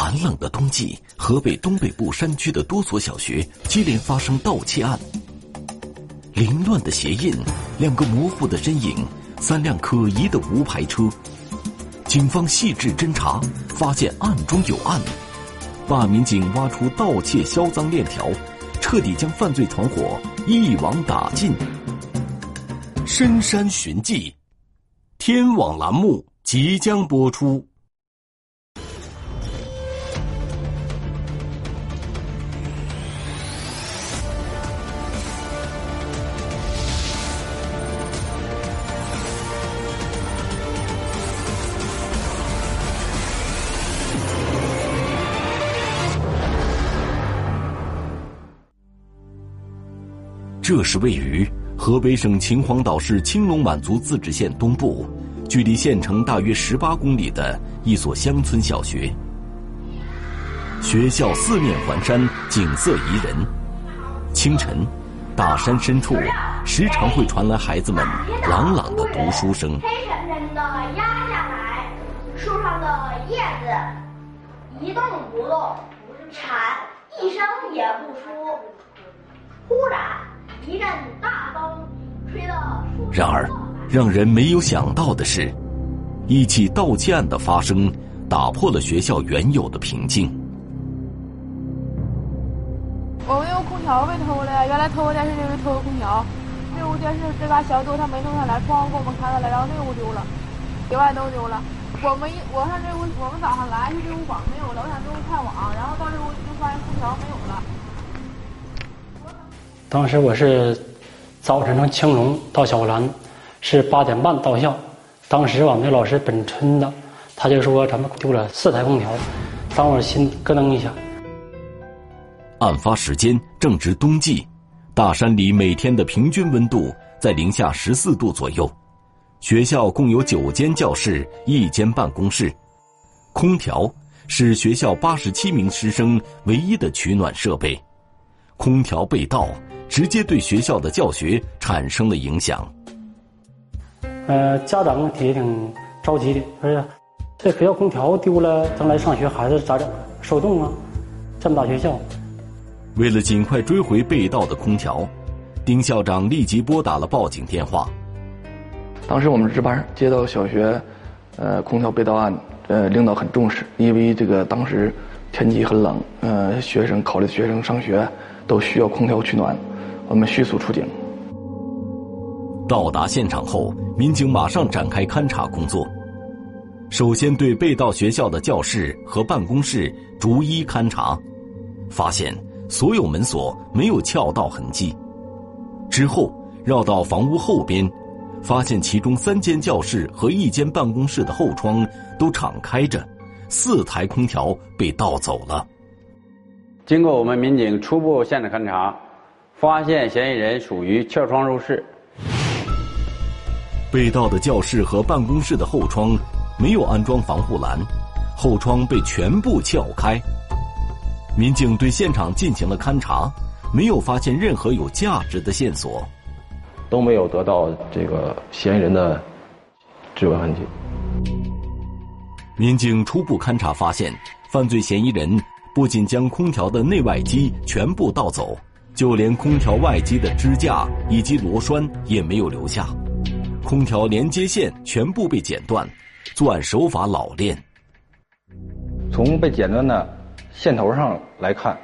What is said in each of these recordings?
寒冷的冬季，河北东北部山区的多所小学接连发生盗窃案。凌乱的鞋印，两个模糊的身影，三辆可疑的无牌车。警方细致侦查，发现案中有案。办案民警挖出盗窃销赃链条，彻底将犯罪团伙一网打尽。深山寻迹，天网栏目即将播出。这是位于河北省秦皇岛市青龙满族自治县东部，距离县城大约十八公里的一所乡村小学。学校四面环山，景色宜人。清晨，大山深处时常会传来孩子们朗朗的读书声。黑沉沉的压下来，树上的叶子一动不动，蝉一声也不出。忽然。一阵大风吹得。然而，让人没有想到的是，一起盗窃案的发生，打破了学校原有的平静。我们有空调被偷了，原来偷电视就是偷的空调。这屋电视这嘎小度它没弄下来，窗户给我们开了来，然后那屋丢了，里外都丢了。我们一我上这屋，我们早上来是这屋网没有了，我想这屋看网，然后到这屋就发现空调没有了。当时我是早晨从青龙到小兰，是八点半到校。当时我们的老师本村的，他就说咱们丢了四台空调，当我心咯噔一下。案发时间正值冬季，大山里每天的平均温度在零下十四度左右。学校共有九间教室，一间办公室，空调是学校八十七名师生唯一的取暖设备。空调被盗。直接对学校的教学产生了影响。呃，家长也挺着急的，说呀，这学校空调丢了，将来上学孩子咋整？受冻啊！这么大学校。为了尽快追回被盗的空调，丁校长立即拨打了报警电话。当时我们值班接到小学，呃，空调被盗案，呃，领导很重视，因为这个当时天气很冷，呃，学生考虑学生上学都需要空调取暖。我们迅速出警。到达现场后，民警马上展开勘查工作。首先对被盗学校的教室和办公室逐一勘查，发现所有门锁没有撬盗痕迹。之后绕到房屋后边，发现其中三间教室和一间办公室的后窗都敞开着，四台空调被盗走了。经过我们民警初步现场勘查。发现嫌疑人属于撬窗入室。被盗的教室和办公室的后窗没有安装防护栏，后窗被全部撬开。民警对现场进行了勘查，没有发现任何有价值的线索，都没有得到这个嫌疑人的指纹痕迹。民警初步勘查发现，犯罪嫌疑人不仅将空调的内外机全部盗走。就连空调外机的支架以及螺栓也没有留下，空调连接线全部被剪断，作案手法老练。从被剪断的线头上来看，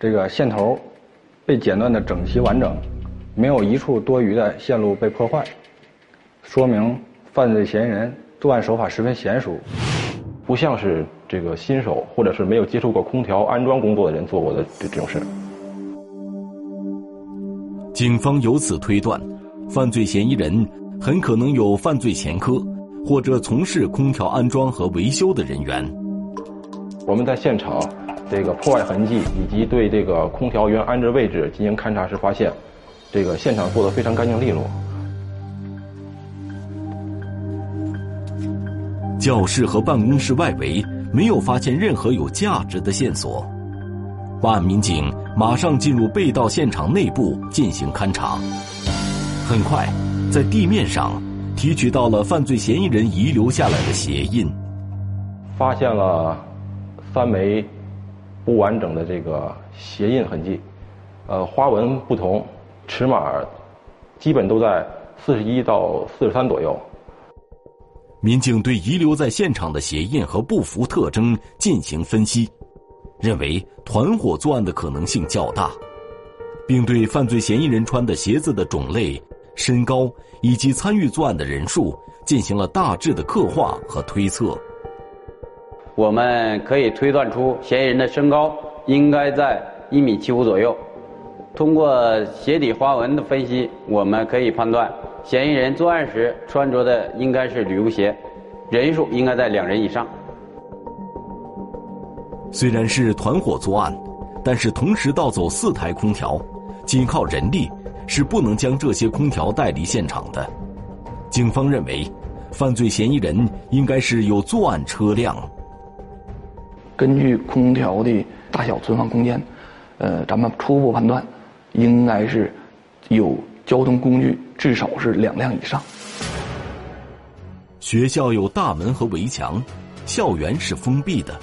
这个线头被剪断的整齐完整，没有一处多余的线路被破坏，说明犯罪嫌疑人作案手法十分娴熟，不像是这个新手或者是没有接触过空调安装工作的人做过的这种事。警方由此推断，犯罪嫌疑人很可能有犯罪前科，或者从事空调安装和维修的人员。我们在现场这个破坏痕迹以及对这个空调原安置位置进行勘查时，发现这个现场做得非常干净利落。教室和办公室外围没有发现任何有价值的线索。办案民警马上进入被盗现场内部进行勘查，很快，在地面上提取到了犯罪嫌疑人遗留下来的鞋印，发现了三枚不完整的这个鞋印痕迹，呃，花纹不同，尺码基本都在四十一到四十三左右。民警对遗留在现场的鞋印和步幅特征进行分析，认为团伙作案的可能性较大，并对犯罪嫌疑人穿的鞋子的种类、身高以及参与作案的人数进行了大致的刻画和推测。我们可以推断出嫌疑人的身高应该在一米七五左右。通过鞋底花纹的分析，我们可以判断。嫌疑人作案时穿着的应该是旅游鞋，人数应该在两人以上。虽然是团伙作案，但是同时盗走四台空调，仅靠人力是不能将这些空调带离现场的。警方认为，犯罪嫌疑人应该是有作案车辆。根据空调的大小存放空间，呃，咱们初步判断，应该是有交通工具。至少是两辆以上。学校有大门和围墙，校园是封闭的，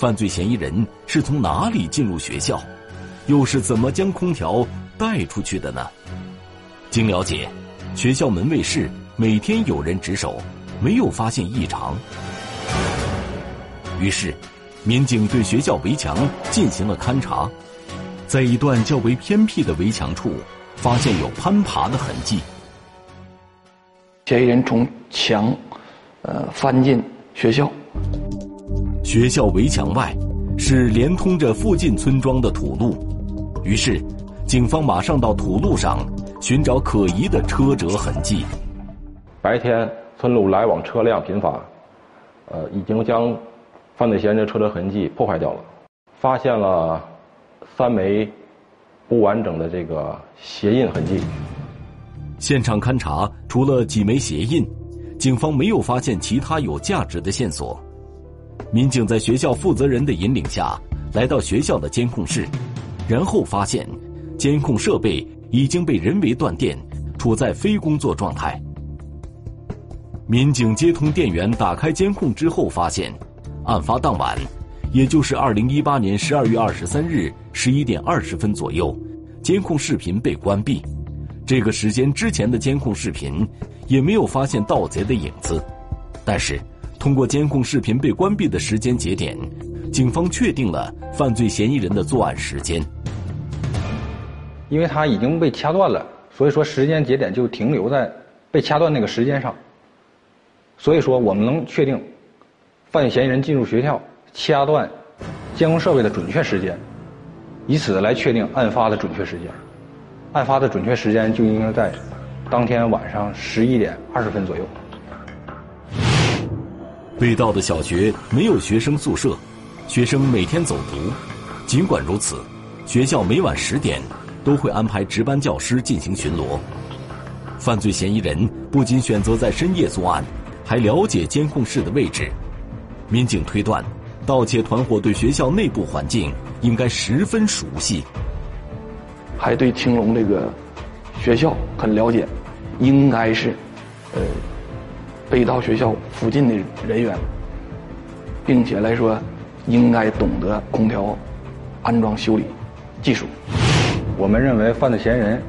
犯罪嫌疑人是从哪里进入学校，又是怎么将空调带出去的呢？经了解，学校门卫室每天有人值守，没有发现异常。于是，民警对学校围墙进行了勘查，在一段较为偏僻的围墙处。发现有攀爬的痕迹，嫌疑人从墙，呃，翻进学校。学校围墙外是连通着附近村庄的土路，于是，警方马上到土路上寻找可疑的车辙痕迹。白天村路来往车辆频繁，呃，已经将犯罪嫌疑人车辙痕迹破坏掉了，发现了三枚。不完整的这个鞋印痕迹。现场勘查，除了几枚鞋印，警方没有发现其他有价值的线索。民警在学校负责人的引领下，来到学校的监控室，然后发现监控设备已经被人为断电，处在非工作状态。民警接通电源，打开监控之后，发现案发当晚。也就是二零一八年十二月二十三日十一点二十分左右，监控视频被关闭。这个时间之前的监控视频也没有发现盗贼的影子。但是，通过监控视频被关闭的时间节点，警方确定了犯罪嫌疑人的作案时间。因为他已经被掐断了，所以说时间节点就停留在被掐断那个时间上。所以说，我们能确定犯罪嫌疑人进入学校。掐断监控设备的准确时间，以此来确定案发的准确时间。案发的准确时间就应该在当天晚上十一点二十分左右。被盗的小学没有学生宿舍，学生每天走读。尽管如此，学校每晚十点都会安排值班教师进行巡逻。犯罪嫌疑人不仅选择在深夜作案，还了解监控室的位置。民警推断。盗窃团伙对学校内部环境应该十分熟悉，还对青龙这个学校很了解，应该是呃被盗学校附近的人员，并且来说应该懂得空调安装修理技术。我们认为犯罪嫌疑人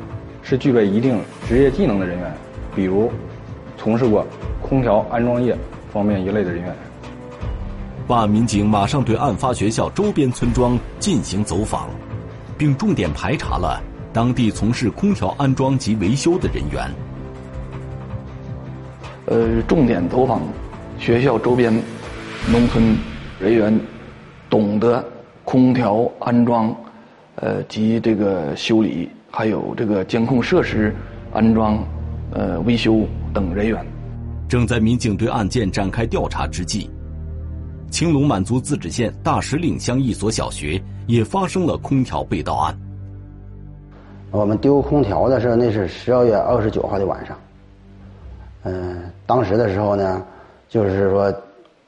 是具备一定职业技能的人员，比如从事过空调安装业方面一类的人员。办案民警马上对案发学校周边村庄进行走访，并重点排查了当地从事空调安装及维修的人员。呃，重点走访学校周边农村人员，懂得空调安装，呃及这个修理，还有这个监控设施安装、呃维修等人员。正在民警对案件展开调查之际。青龙满族自治县大石岭乡一所小学也发生了空调被盗案。我们丢空调的时候，那是十二月二十九号的晚上。嗯，当时的时候呢，就是说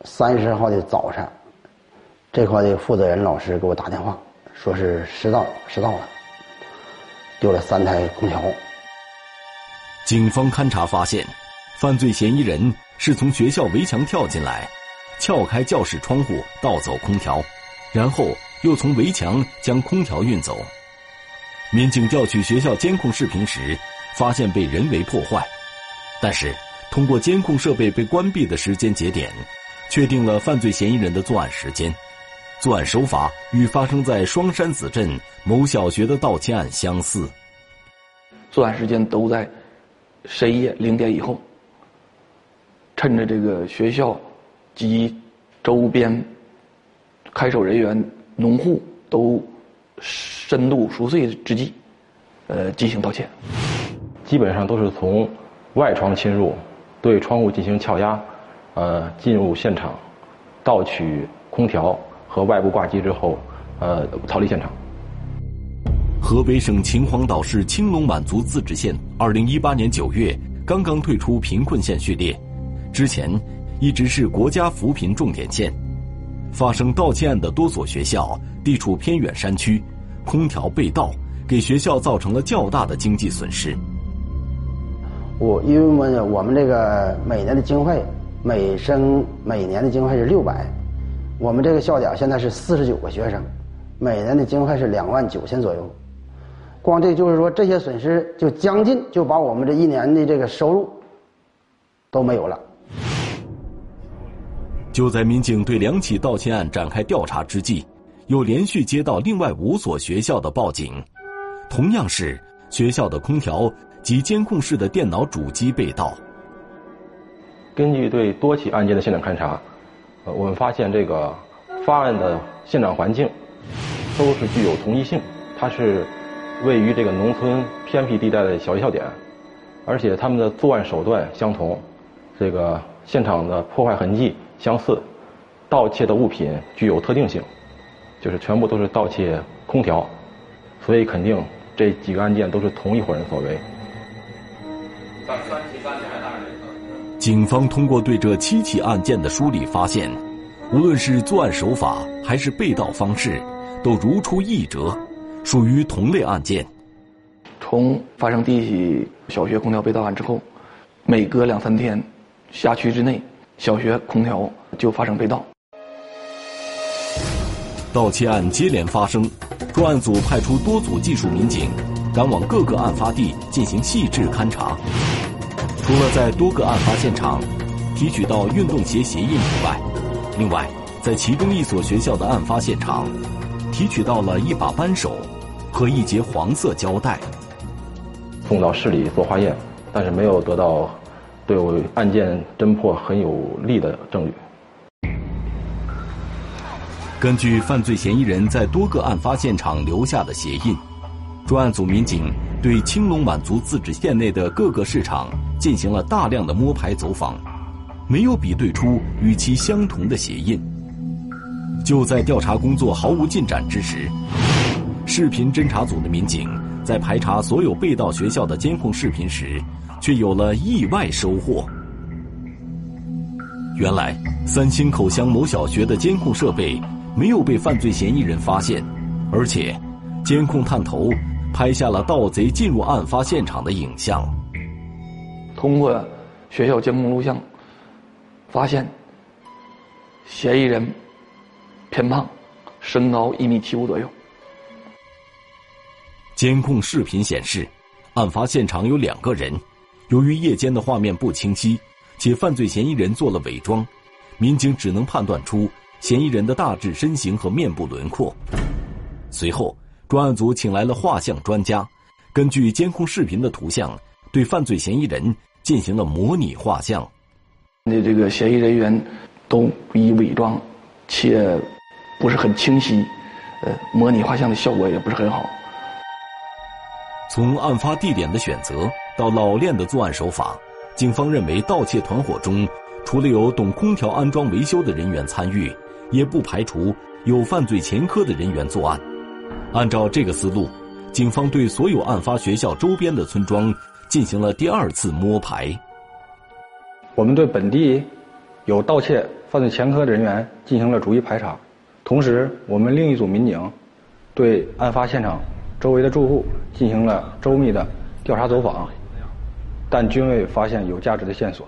三十号的早晨，这块的负责人老师给我打电话，说是失盗，失盗了，丢了三台空调。警方勘查发现，犯罪嫌疑人是从学校围墙跳进来。撬开教室窗户，盗走空调，然后又从围墙将空调运走。民警调取学校监控视频时，发现被人为破坏，但是通过监控设备被关闭的时间节点，确定了犯罪嫌疑人的作案时间。作案手法与发生在双山子镇某小学的盗窃案相似。作案时间都在深夜零点以后，趁着这个学校及周边看守人员、农户都深度熟睡之际，呃，进行盗窃。基本上都是从外窗侵入，对窗户进行撬压，呃，进入现场，盗取空调。和外部挂机之后，呃，逃离现场。河北省秦皇岛市青龙满族自治县，二零一八年九月刚刚退出贫困县序列，之前一直是国家扶贫重点县。发生盗窃案的多所学校地处偏远山区，空调被盗，给学校造成了较大的经济损失。我因为我们我们这个每年的经费，每生每年的经费是六百。我们这个校点现在是四十九个学生，每年的经费是两万九千左右。光这就是说，这些损失就将近就把我们这一年的这个收入都没有了。就在民警对两起盗窃案展开调查之际，又连续接到另外五所学校的报警，同样是学校的空调及监控室的电脑主机被盗。根据对多起案件的现场勘查。呃，我们发现这个发案的现场环境都是具有同一性，它是位于这个农村偏僻地带的小学校点，而且他们的作案手段相同，这个现场的破坏痕迹相似，盗窃的物品具有特定性，就是全部都是盗窃空调，所以肯定这几个案件都是同一伙人所为。警方通过对这七起案件的梳理发现，无论是作案手法还是被盗方式，都如出一辙，属于同类案件。从发生第一起小学空调被盗案之后，每隔两三天，辖区之内小学空调就发生被盗。盗窃案接连发生，专案组派出多组技术民警，赶往各个案发地进行细致勘查。除了在多个案发现场提取到运动鞋鞋印以外，另外在其中一所学校的案发现场提取到了一把扳手和一节黄色胶带，送到市里做化验，但是没有得到对我案件侦破很有利的证据。根据犯罪嫌疑人在多个案发现场留下的鞋印，专案组民警对青龙满族自治县内的各个市场。进行了大量的摸排走访，没有比对出与其相同的鞋印。就在调查工作毫无进展之时，视频侦查组的民警在排查所有被盗学校的监控视频时，却有了意外收获。原来，三星口乡某小学的监控设备没有被犯罪嫌疑人发现，而且，监控探头拍下了盗贼进入案发现场的影像。通过学校监控录像，发现嫌疑人偏胖，身高一米七五左右。监控视频显示，案发现场有两个人。由于夜间的画面不清晰，且犯罪嫌疑人做了伪装，民警只能判断出嫌疑人的大致身形和面部轮廓。随后，专案组请来了画像专家，根据监控视频的图像，对犯罪嫌疑人。进行了模拟画像，那这个嫌疑人员都以伪装，且不是很清晰，呃，模拟画像的效果也不是很好。从案发地点的选择到老练的作案手法，警方认为盗窃团伙中除了有懂空调安装维修的人员参与，也不排除有犯罪前科的人员作案。按照这个思路，警方对所有案发学校周边的村庄。进行了第二次摸排。我们对本地有盗窃犯罪前科的人员进行了逐一排查，同时，我们另一组民警对案发现场周围的住户进行了周密的调查走访，但均未发现有价值的线索。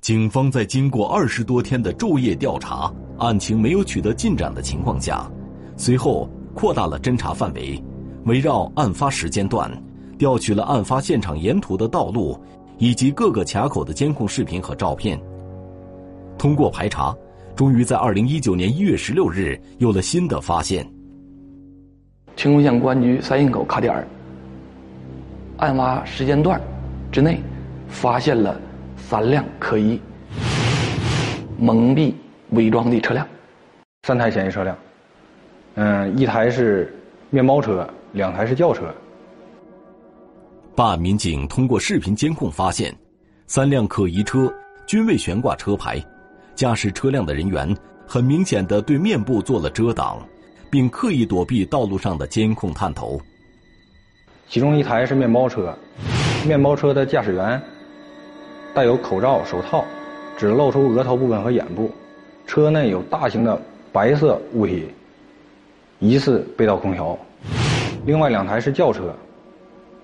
警方在经过二十多天的昼夜调查，案情没有取得进展的情况下，随后扩大了侦查范围，围绕案发时间段，调取了案发现场沿途的道路以及各个卡口的监控视频和照片。通过排查，终于在二零一九年一月十六日有了新的发现。青龙县公安局三营口卡点儿，案发时间段之内，发现了三辆可疑蒙蔽伪装的车辆，三台嫌疑车辆，嗯，一台是面包车，两台是轿车。办案民警通过视频监控发现，三辆可疑车均未悬挂车牌，驾驶车辆的人员很明显的对面部做了遮挡。并刻意躲避道路上的监控探头。其中一台是面包车，面包车的驾驶员戴有口罩、手套，只露出额头部分和眼部。车内有大型的白色物体，疑似被盗空调。另外两台是轿车，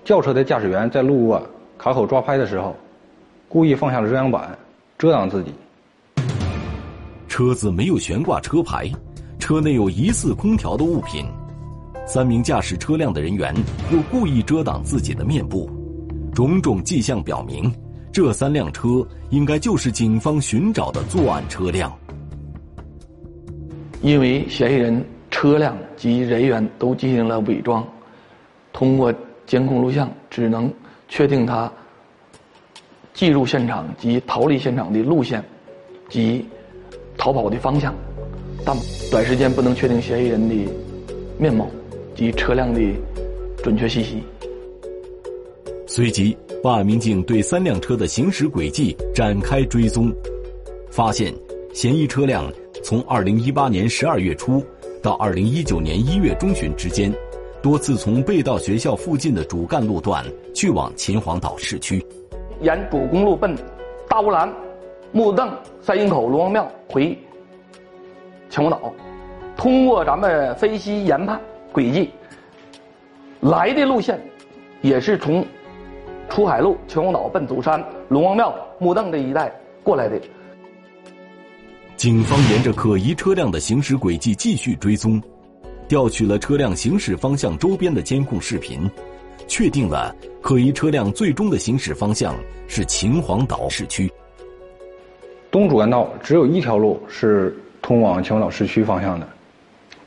轿车的驾驶员在路过卡口抓拍的时候，故意放下了遮阳板，遮挡自己。车子没有悬挂车牌。车内有疑似空调的物品，三名驾驶车辆的人员又故意遮挡自己的面部，种种迹象表明，这三辆车应该就是警方寻找的作案车辆。因为嫌疑人车辆及人员都进行了伪装，通过监控录像，只能确定他进入现场及逃离现场的路线及逃跑的方向。但短时间不能确定嫌疑人的面貌及车辆的准确信息。随即，办案民警对三辆车的行驶轨迹展开追踪，发现嫌疑车辆从2018年12月初到2019年1月中旬之间，多次从被盗学校附近的主干路段去往秦皇岛市区，沿主公路奔大乌兰、木凳、三营口、龙王庙回。秦皇岛，通过咱们分析研判轨迹，来的路线也是从出海路秦皇岛奔祖山、龙王庙、木凳这一带过来的。警方沿着可疑车辆的行驶轨迹继续追踪，调取了车辆行驶方向周边的监控视频，确定了可疑车辆最终的行驶方向是秦皇岛市区。东主干道只有一条路是。通往秦皇岛市区方向的，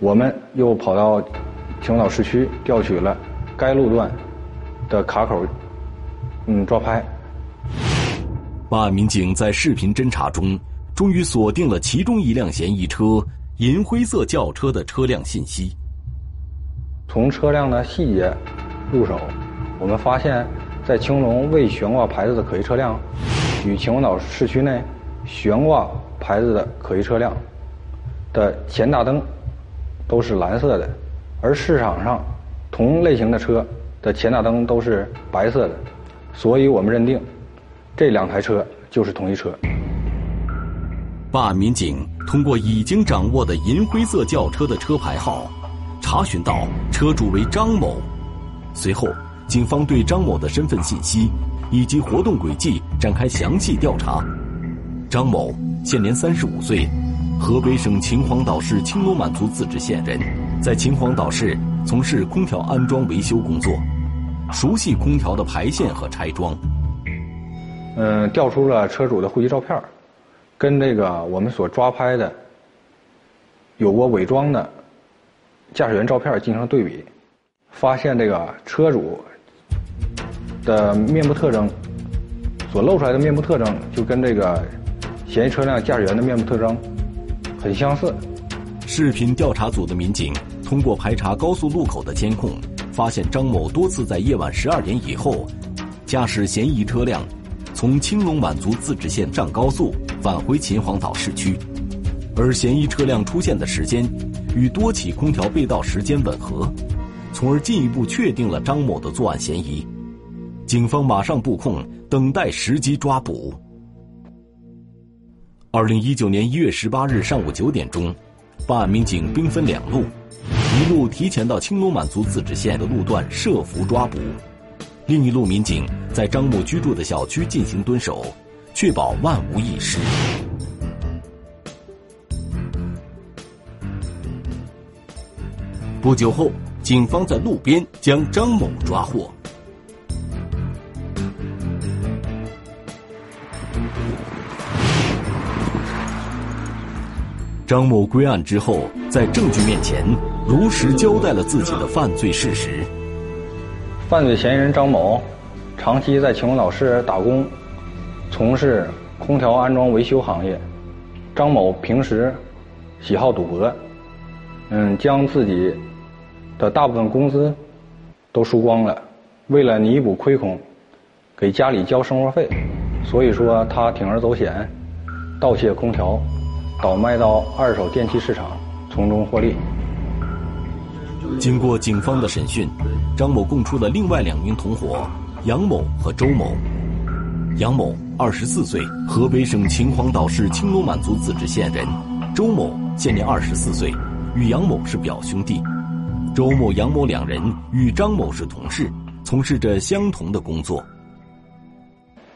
我们又跑到秦皇岛市区调取了该路段的卡口，嗯，抓拍。办案民警在视频侦查中，终于锁定了其中一辆嫌疑车——银灰色轿车的车辆信息。从车辆的细节入手，我们发现，在青龙未悬挂牌子的可疑车辆，与秦皇岛市区内悬挂牌子的可疑车辆。的前大灯都是蓝色的，而市场上同类型的车的前大灯都是白色的，所以我们认定这两台车就是同一车。办案民警通过已经掌握的银灰色轿车的车牌号，查询到车主为张某。随后，警方对张某的身份信息以及活动轨迹展开详细调查。张某现年三十五岁。河北省秦皇岛市青龙满族自治县人，在秦皇岛市从事空调安装维修工作，熟悉空调的排线和拆装。嗯，调出了车主的户籍照片，跟这个我们所抓拍的有过伪装的驾驶员照片进行对比，发现这个车主的面部特征所露出来的面部特征，就跟这个嫌疑车辆驾驶员的面部特征。很相似。视频调查组的民警通过排查高速路口的监控，发现张某多次在夜晚十二点以后，驾驶嫌疑车辆从青龙满族自治县上高速返回秦皇岛市区，而嫌疑车辆出现的时间与多起空调被盗时间吻合，从而进一步确定了张某的作案嫌疑。警方马上布控，等待时机抓捕。二零一九年一月十八日上午九点钟，办案民警兵分两路，一路提前到青龙满族自治县的路段设伏抓捕，另一路民警在张某居住的小区进行蹲守，确保万无一失。不久后，警方在路边将张某抓获。张某归案之后，在证据面前如实交代了自己的犯罪事实。犯罪嫌疑人张某长期在秦皇岛市打工，从事空调安装维修行业。张某平时喜好赌博，嗯，将自己的大部分工资都输光了。为了弥补亏空，给家里交生活费，所以说他铤而走险，盗窃空调。倒卖到二手电器市场，从中获利。经过警方的审讯，张某供出了另外两名同伙杨某和周某。杨某二十四岁，河北省秦皇岛市青龙满族自治县人；周某现年二十四岁，与杨某是表兄弟。周某、杨某两人与张某是同事，从事着相同的工作，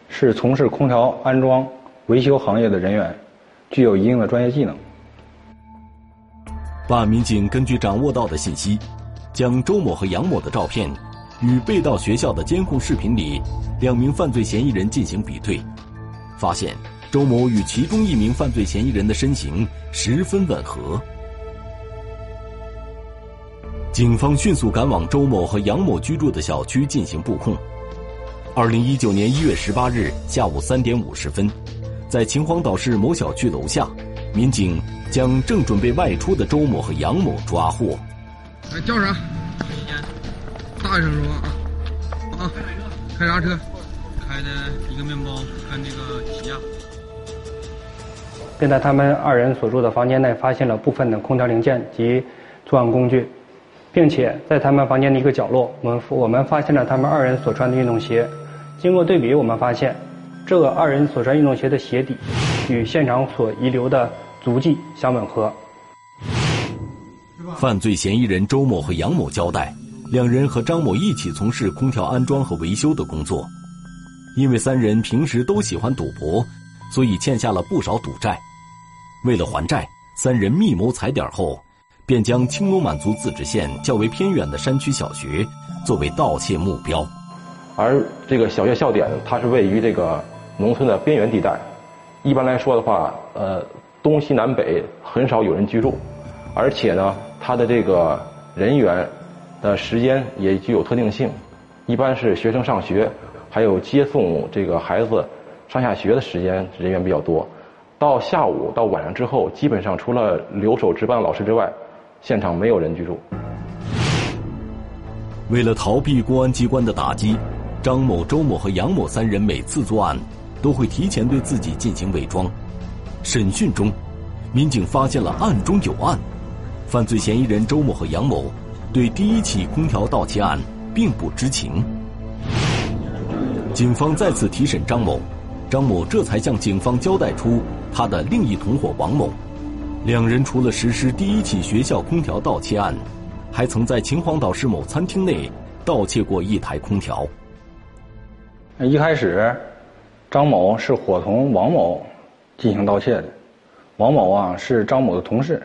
是从事空调安装维修行业的人员。具有一定的专业技能。办案民警根据掌握到的信息，将周某和杨某的照片与被盗学校的监控视频里两名犯罪嫌疑人进行比对，发现周某与其中一名犯罪嫌疑人的身形十分吻合。警方迅速赶往周某和杨某居住的小区进行布控。二零一九年一月十八日下午三点五十分。在秦皇岛市某小区楼下，民警将正准备外出的周某和杨某抓获。哎，叫啥？大声说啊！啊，开啥车？开的一个面包，跟那个起亚。并在他们二人所住的房间内发现了部分的空调零件及作案工具，并且在他们房间的一个角落，我们我们发现了他们二人所穿的运动鞋。经过对比，我们发现。这个二人所穿运动鞋的鞋底，与现场所遗留的足迹相吻合。犯罪嫌疑人周某和杨某交代，两人和张某一起从事空调安装和维修的工作。因为三人平时都喜欢赌博，所以欠下了不少赌债。为了还债，三人密谋踩点后，便将青龙满族自治县较为偏远的山区小学作为盗窃目标。而这个小学校点，它是位于这个。农村的边缘地带，一般来说的话，呃，东西南北很少有人居住，而且呢，它的这个人员的时间也具有特定性，一般是学生上学，还有接送这个孩子上下学的时间人员比较多。到下午到晚上之后，基本上除了留守值班老师之外，现场没有人居住。为了逃避公安机关的打击，张某、周某和杨某三人每次作案。都会提前对自己进行伪装。审讯中，民警发现了案中有案，犯罪嫌疑人周某和杨某对第一起空调盗窃案并不知情。警方再次提审张某，张某这才向警方交代出他的另一同伙王某。两人除了实施第一起学校空调盗窃案，还曾在秦皇岛市某餐厅内盗窃过一台空调。一开始。张某是伙同王某进行盗窃的，王某啊是张某的同事。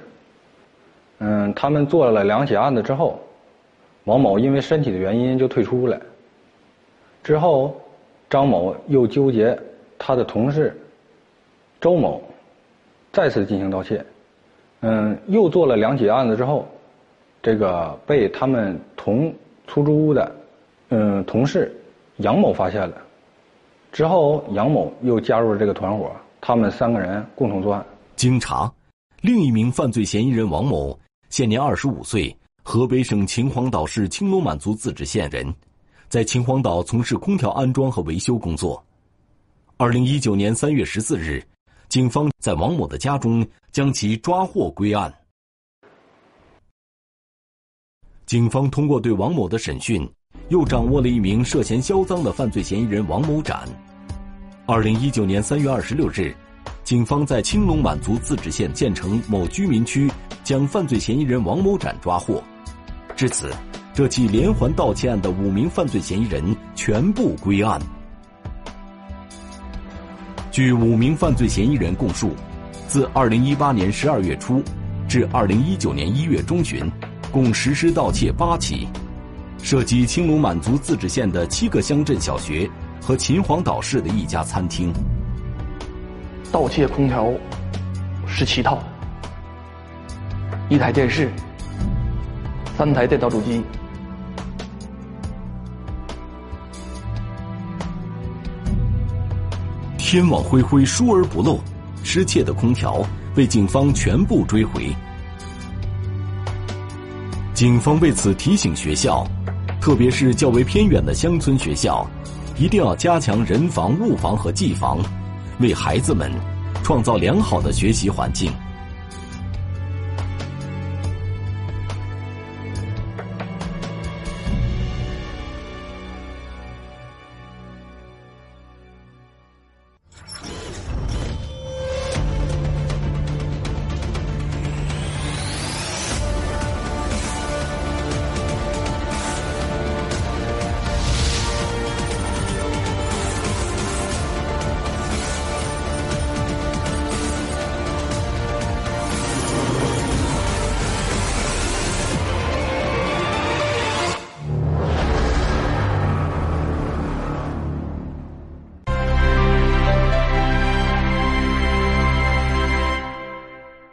嗯，他们做了两起案子之后，王某因为身体的原因就退出了。之后，张某又纠结他的同事周某再次进行盗窃。嗯，又做了两起案子之后，这个被他们同出租屋的嗯同事杨某发现了。之后，杨某又加入了这个团伙，他们三个人共同作案。经查，另一名犯罪嫌疑人王某现年二十五岁，河北省秦皇岛市青龙满族自治县人，在秦皇岛从事空调安装和维修工作。二零一九年三月十四日，警方在王某的家中将其抓获归案。警方通过对王某的审讯，又掌握了一名涉嫌销赃的犯罪嫌疑人王某展。二零一九年三月二十六日，警方在青龙满族自治县建成某居民区将犯罪嫌疑人王某展抓获。至此，这起连环盗窃案的五名犯罪嫌疑人全部归案。据五名犯罪嫌疑人供述，自2018年12月初至2019年1月中旬，共实施盗窃八起，涉及青龙满族自治县的七个乡镇小学和秦皇岛市的一家餐厅。盗窃空调十七套，一台电视，三台电脑主机。天网恢恢，疏而不漏，失窃的空调被警方全部追回。警方为此提醒学校，特别是较为偏远的乡村学校，一定要加强人防、物防和技防，为孩子们创造良好的学习环境。